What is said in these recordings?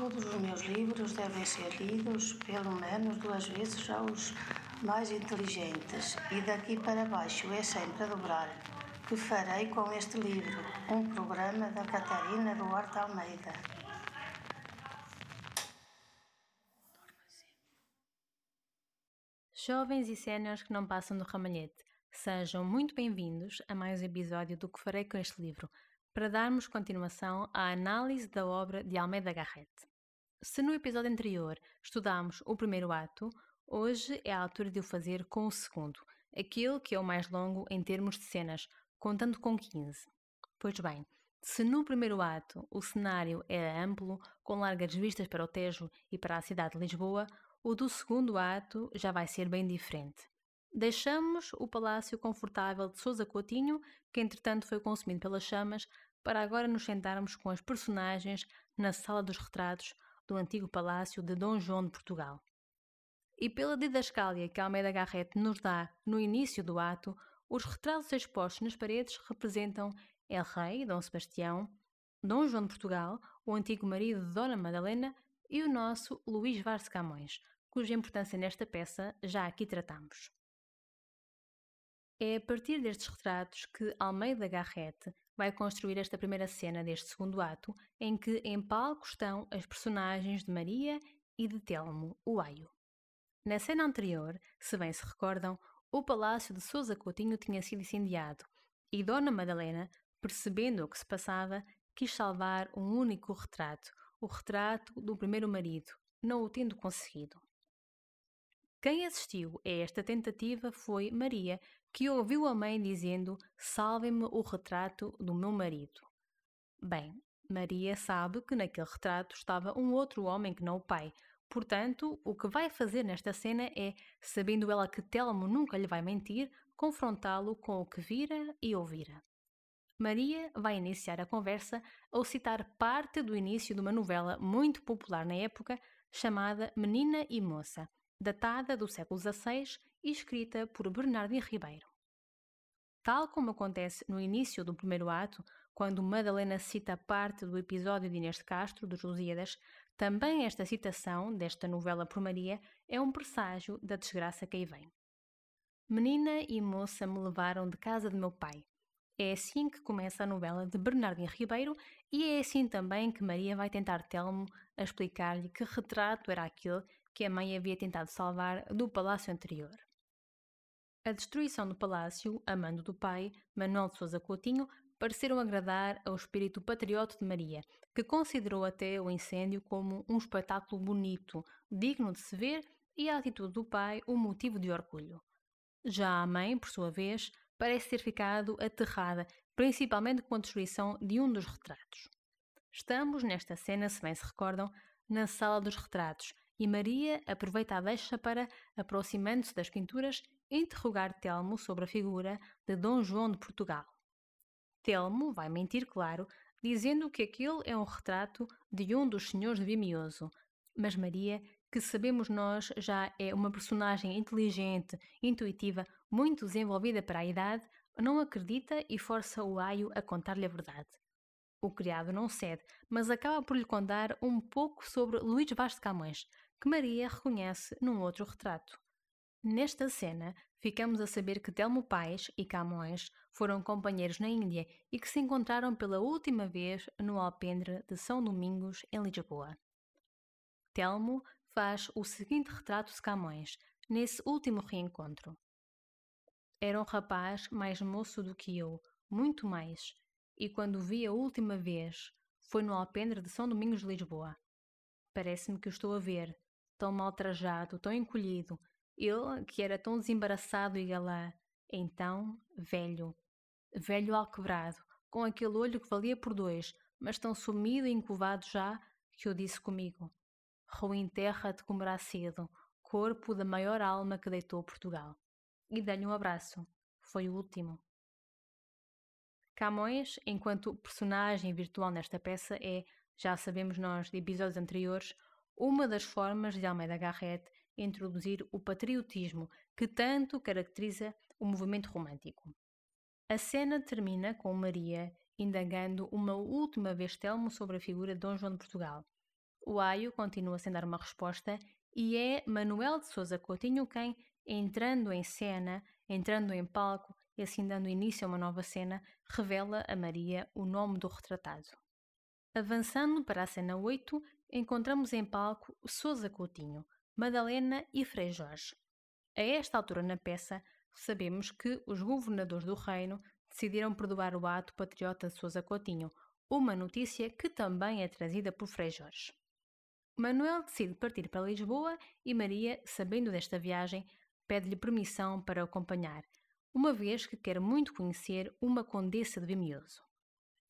Todos os meus livros devem ser lidos pelo menos duas vezes aos mais inteligentes, e daqui para baixo é sempre a dobrar. Que farei com este livro? Um programa da Catarina Duarte Almeida. Jovens e séniores que não passam do ramalhete, sejam muito bem-vindos a mais um episódio do que farei com este livro, para darmos continuação à análise da obra de Almeida Garrett. Se no episódio anterior estudámos o primeiro ato, hoje é a altura de o fazer com o segundo, aquele que é o mais longo em termos de cenas, contando com 15. Pois bem, se no primeiro ato o cenário era amplo, com largas vistas para o Tejo e para a cidade de Lisboa, o do segundo ato já vai ser bem diferente. Deixamos o palácio confortável de Sousa Coutinho, que entretanto foi consumido pelas chamas, para agora nos sentarmos com as personagens na sala dos retratos do antigo palácio de Dom João de Portugal. E pela didascália que Almeida Garrett nos dá no início do ato, os retratos expostos nas paredes representam El Rei, Dom Sebastião, Dom João de Portugal, o antigo marido de Dona Madalena e o nosso Luís Vars Camões, cuja importância nesta peça já aqui tratamos. É a partir destes retratos que Almeida Garrett vai construir esta primeira cena deste segundo ato, em que em palco estão as personagens de Maria e de Telmo, o Aio. Na cena anterior, se bem se recordam, o palácio de Sousa Coutinho tinha sido incendiado e Dona Madalena, percebendo o que se passava, quis salvar um único retrato, o retrato do primeiro marido, não o tendo conseguido. Quem assistiu a esta tentativa foi Maria, que ouviu a mãe dizendo: Salve-me o retrato do meu marido. Bem, Maria sabe que naquele retrato estava um outro homem que não o pai. Portanto, o que vai fazer nesta cena é, sabendo ela que Telmo nunca lhe vai mentir, confrontá-lo com o que vira e ouvira. Maria vai iniciar a conversa ao citar parte do início de uma novela muito popular na época chamada Menina e Moça, datada do século XVI e escrita por Bernardino Ribeiro. Tal como acontece no início do primeiro ato, quando Madalena cita parte do episódio de Inês de Castro, dos Lusíadas, também esta citação desta novela por Maria é um presságio da desgraça que aí vem. Menina e moça me levaram de casa de meu pai. É assim que começa a novela de Bernardino Ribeiro e é assim também que Maria vai tentar Telmo a explicar-lhe que retrato era aquele que a mãe havia tentado salvar do palácio anterior. A destruição do palácio, a mando do pai, Manuel de Sousa Coutinho, pareceram agradar ao espírito patriota de Maria, que considerou até o incêndio como um espetáculo bonito, digno de se ver, e a atitude do pai um motivo de orgulho. Já a mãe, por sua vez, parece ter ficado aterrada, principalmente com a destruição de um dos retratos. Estamos nesta cena, se bem se recordam, na sala dos retratos, e Maria aproveita a deixa para, aproximando-se das pinturas, interrogar Telmo sobre a figura de Dom João de Portugal. Telmo vai mentir, claro, dizendo que aquele é um retrato de um dos senhores de Vimioso, mas Maria, que sabemos nós já é uma personagem inteligente, intuitiva, muito desenvolvida para a idade, não acredita e força o aio a contar-lhe a verdade. O criado não cede, mas acaba por lhe contar um pouco sobre Luís Vaz de Camões, que Maria reconhece num outro retrato. Nesta cena, ficamos a saber que Telmo Pais e Camões foram companheiros na Índia e que se encontraram pela última vez no alpendre de São Domingos, em Lisboa. Telmo faz o seguinte retrato de Camões, nesse último reencontro. Era um rapaz mais moço do que eu, muito mais, e quando o vi a última vez foi no alpendre de São Domingos de Lisboa. Parece-me que o estou a ver, tão mal trajado, tão encolhido, ele que era tão desembaraçado e galã, então velho, velho alquebrado, com aquele olho que valia por dois, mas tão sumido e encovado já, que eu disse comigo: Ruim terra te comerá cedo, corpo da maior alma que deitou Portugal. E dei-lhe um abraço. Foi o último. Camões, enquanto personagem virtual nesta peça, é, já sabemos nós de episódios anteriores, uma das formas de Almeida Garrett introduzir o patriotismo que tanto caracteriza o movimento romântico. A cena termina com Maria indagando uma última vez Telmo sobre a figura de Dom João de Portugal. O Aio continua sem dar uma resposta e é Manuel de Souza Coutinho quem, entrando em cena, entrando em palco e assim dando início a uma nova cena, revela a Maria o nome do retratado. Avançando para a cena 8, encontramos em palco Souza Coutinho, Madalena e Frei Jorge. A esta altura na peça, sabemos que os governadores do reino decidiram perdoar o ato patriota de Sousa Coutinho, uma notícia que também é trazida por Frei Jorge. Manuel decide partir para Lisboa e Maria, sabendo desta viagem, pede-lhe permissão para acompanhar, uma vez que quer muito conhecer uma condessa de Vimioso.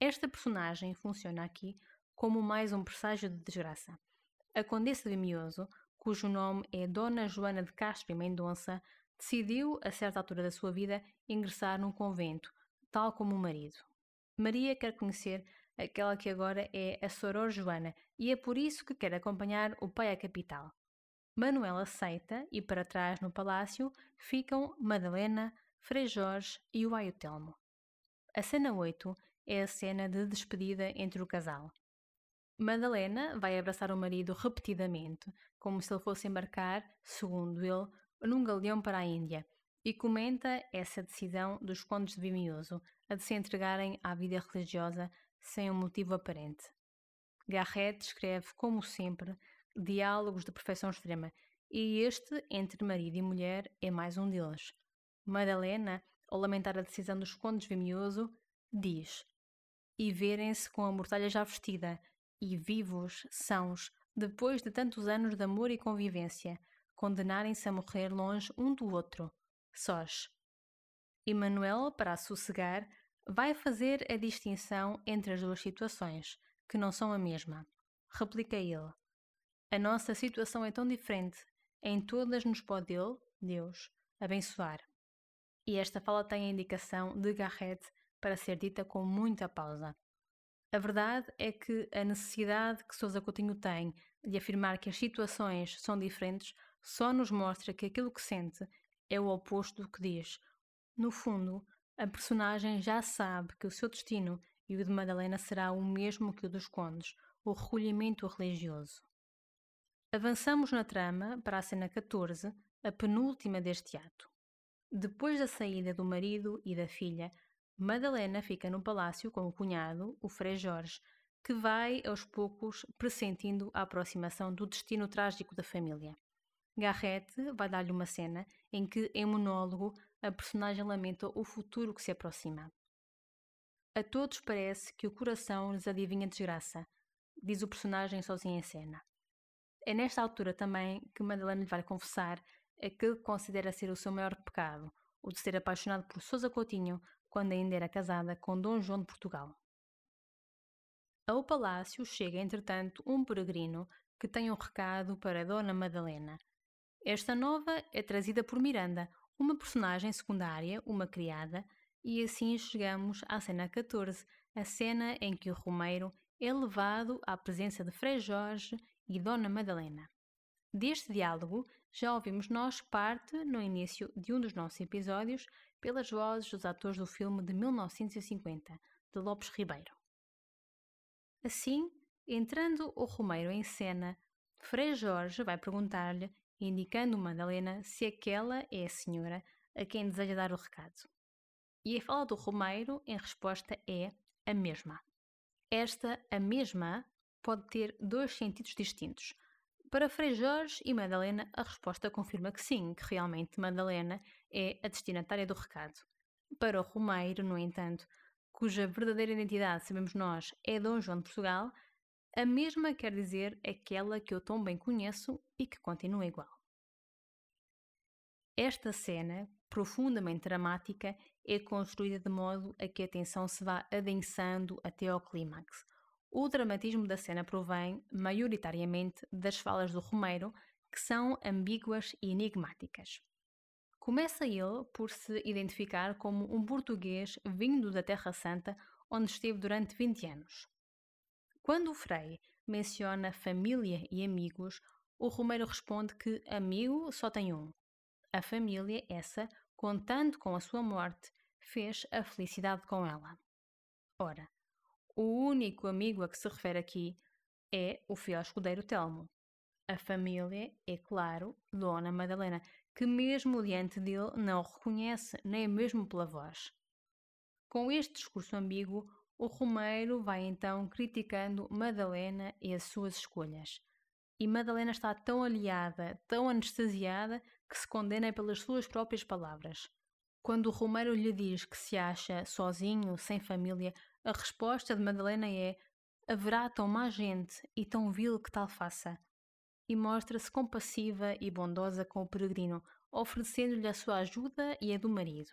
Esta personagem funciona aqui como mais um presságio de desgraça. A condessa de Vimioso, cujo nome é Dona Joana de Castro e Mendonça, decidiu, a certa altura da sua vida, ingressar num convento, tal como o marido. Maria quer conhecer aquela que agora é a Soror Joana e é por isso que quer acompanhar o pai à capital. Manuel aceita e para trás no palácio ficam Madalena, Frei Jorge e o Aio Telmo. A cena 8 é a cena de despedida entre o casal. Madalena vai abraçar o marido repetidamente, como se ele fosse embarcar, segundo ele, num galeão para a Índia e comenta essa decisão dos condes de Vimioso a de se entregarem à vida religiosa sem um motivo aparente. Garrett escreve, como sempre, diálogos de perfeição extrema, e este, entre marido e mulher, é mais um deles. Madalena, ao lamentar a decisão dos condes de Vimioso, diz: E verem-se com a mortalha já vestida, e vivos, sãos, depois de tantos anos de amor e convivência, condenarem-se a morrer longe um do outro, sós. Emanuel, para a sossegar, vai fazer a distinção entre as duas situações, que não são a mesma. Replica ele. A nossa situação é tão diferente, em todas nos pode ele, Deus, abençoar. E esta fala tem a indicação de Garrett para ser dita com muita pausa. A verdade é que a necessidade que Sousa Coutinho tem de afirmar que as situações são diferentes só nos mostra que aquilo que sente é o oposto do que diz. No fundo, a personagem já sabe que o seu destino e o de Madalena será o mesmo que o dos condes, o recolhimento religioso. Avançamos na trama para a cena 14, a penúltima deste ato. Depois da saída do marido e da filha, Madalena fica no palácio com o cunhado, o Frei Jorge, que vai aos poucos pressentindo a aproximação do destino trágico da família. Garrett vai dar-lhe uma cena em que, em monólogo, a personagem lamenta o futuro que se aproxima. A todos parece que o coração lhes adivinha desgraça, diz o personagem sozinho em cena. É nesta altura também que Madalena lhe vai confessar aquele que considera ser o seu maior pecado, o de ser apaixonado por Sousa Coutinho quando ainda era casada com Dom João de Portugal. Ao palácio chega, entretanto, um peregrino que tem um recado para Dona Madalena, esta nova é trazida por Miranda, uma personagem secundária, uma criada, e assim chegamos à cena 14, a cena em que o Romeiro é levado à presença de Frei Jorge e Dona Madalena. Deste diálogo já ouvimos nós parte no início de um dos nossos episódios pelas vozes dos atores do filme de 1950, de Lopes Ribeiro. Assim, entrando o Romeiro em cena, Frei Jorge vai perguntar-lhe indicando Madalena se aquela é a senhora a quem deseja dar o recado. E a fala do Romeiro, em resposta, é a mesma. Esta, a mesma, pode ter dois sentidos distintos. Para Frei Jorge e Madalena, a resposta confirma que sim, que realmente Madalena é a destinatária do recado. Para o Romeiro, no entanto, cuja verdadeira identidade, sabemos nós, é Dom João de Portugal, a mesma quer dizer aquela que eu tão bem conheço e que continua igual. Esta cena, profundamente dramática, é construída de modo a que a tensão se vá adensando até ao clímax. O dramatismo da cena provém, maioritariamente, das falas do Romeiro, que são ambíguas e enigmáticas. Começa ele por se identificar como um português vindo da Terra Santa, onde esteve durante 20 anos. Quando o Frei menciona família e amigos, o Romeiro responde que amigo só tem um. A família, essa, contando com a sua morte, fez a felicidade com ela. Ora, o único amigo a que se refere aqui é o fiel escudeiro Telmo. A família é, claro, Dona Madalena, que mesmo diante dele não o reconhece, nem mesmo pela voz. Com este discurso ambíguo, o Romeiro vai então criticando Madalena e as suas escolhas. E Madalena está tão aliada, tão anestesiada, que se condena pelas suas próprias palavras. Quando o Romeiro lhe diz que se acha sozinho, sem família, a resposta de Madalena é: haverá tão má gente e tão vil que tal faça e mostra-se compassiva e bondosa com o peregrino, oferecendo-lhe a sua ajuda e a do marido.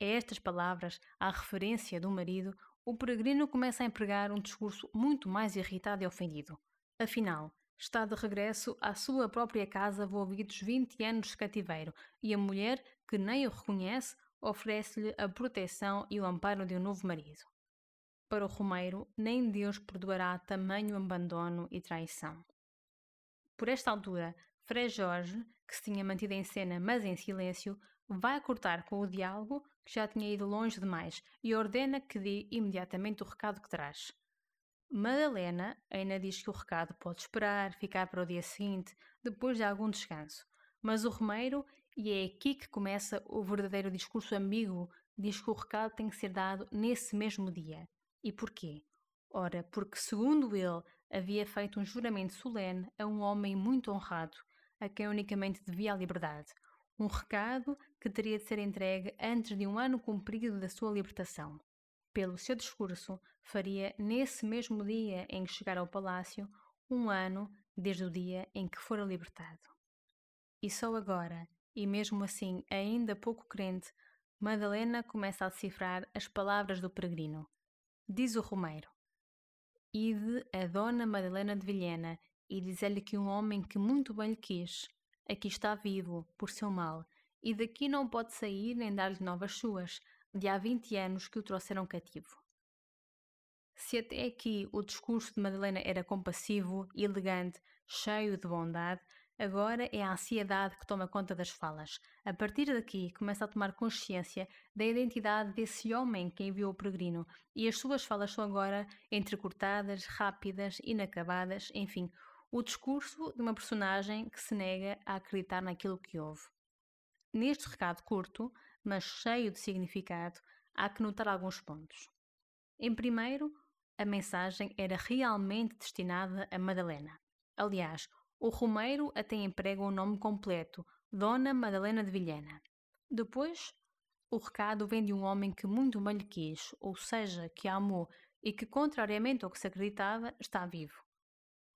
A estas palavras, à referência do marido, o peregrino começa a empregar um discurso muito mais irritado e ofendido. Afinal, está de regresso à sua própria casa envolvidos 20 anos de cativeiro e a mulher, que nem o reconhece, oferece-lhe a proteção e o amparo de um novo marido. Para o Romeiro, nem Deus perdoará tamanho abandono e traição. Por esta altura, Frei Jorge, que se tinha mantido em cena, mas em silêncio, vai cortar com o diálogo, que já tinha ido longe demais, e ordena que dê imediatamente o recado que traz. Madalena ainda diz que o recado pode esperar, ficar para o dia seguinte, depois de algum descanso. Mas o Romeiro, e é aqui que começa o verdadeiro discurso ambíguo, diz que o recado tem que ser dado nesse mesmo dia. E porquê? Ora, porque, segundo ele, havia feito um juramento solene a um homem muito honrado, a quem unicamente devia a liberdade, um recado que teria de ser entregue antes de um ano cumprido da sua libertação. Pelo seu discurso, faria nesse mesmo dia em que chegara ao palácio um ano desde o dia em que fora libertado. E só agora, e mesmo assim ainda pouco crente, Madalena começa a decifrar as palavras do peregrino. Diz o Romeiro: Ide a Dona Madalena de Vilhena e diz-lhe que um homem que muito bem lhe quis, aqui está vivo, por seu mal, e daqui não pode sair nem dar-lhe novas suas, de há vinte anos que o trouxeram cativo. Se até aqui o discurso de Madalena era compassivo, elegante, cheio de bondade, Agora é a ansiedade que toma conta das falas. A partir daqui, começa a tomar consciência da identidade desse homem que enviou o peregrino, e as suas falas são agora entrecortadas, rápidas, inacabadas, enfim, o discurso de uma personagem que se nega a acreditar naquilo que ouve. Neste recado curto, mas cheio de significado, há que notar alguns pontos. Em primeiro, a mensagem era realmente destinada a Madalena. Aliás, o Romeiro até emprega o nome completo, Dona Madalena de Vilhena. Depois, o recado vem de um homem que muito bem lhe quis, ou seja, que a amou e que, contrariamente ao que se acreditava, está vivo.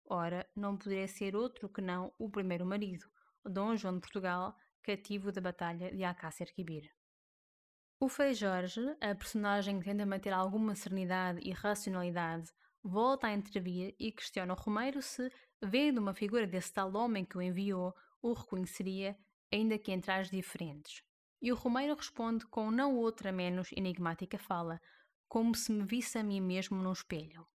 Ora, não poderia ser outro que não o primeiro marido, Dom João de Portugal, cativo da Batalha de Alcácer Quibir. O Frei Jorge, a personagem que tenta manter alguma serenidade e racionalidade, volta a intervir e questiona o Romeiro se Vendo uma figura desse tal homem que o enviou, o reconheceria, ainda que em trajes diferentes. E o Romeiro responde com não outra menos enigmática fala, como se me visse a mim mesmo num espelho.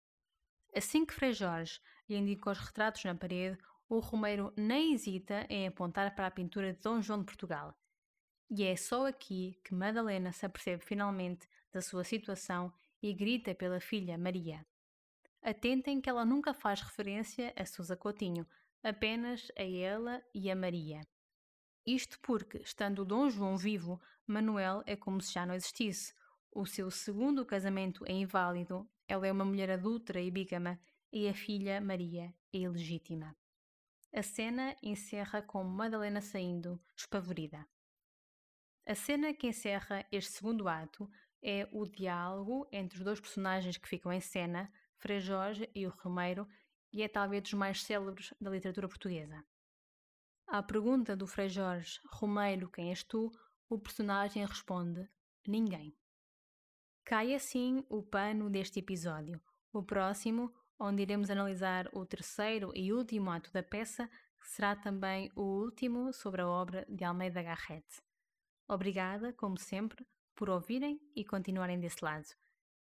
Assim que Frei Jorge lhe indica os retratos na parede, o Romeiro nem hesita em apontar para a pintura de Dom João de Portugal. E é só aqui que Madalena se apercebe finalmente da sua situação e grita pela filha Maria. Atentem que ela nunca faz referência a Sousa Coutinho, apenas a ela e a Maria. Isto porque, estando Dom João vivo, Manuel é como se já não existisse. O seu segundo casamento é inválido, ela é uma mulher adulta e bígama, e a filha, Maria, é ilegítima. A cena encerra com Madalena saindo, espavorida. A cena que encerra este segundo ato é o diálogo entre os dois personagens que ficam em cena, Frei Jorge e o Romeiro, e é talvez dos mais célebres da literatura portuguesa. À pergunta do Frei Jorge, Romeiro, quem és tu? O personagem responde: Ninguém. Cai assim o pano deste episódio. O próximo, onde iremos analisar o terceiro e último ato da peça, será também o último sobre a obra de Almeida Garrett. Obrigada, como sempre, por ouvirem e continuarem desse lado.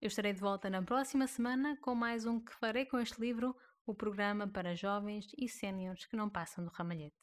Eu estarei de volta na próxima semana com mais um que farei com este livro, o programa para jovens e séniores que não passam do ramalhete.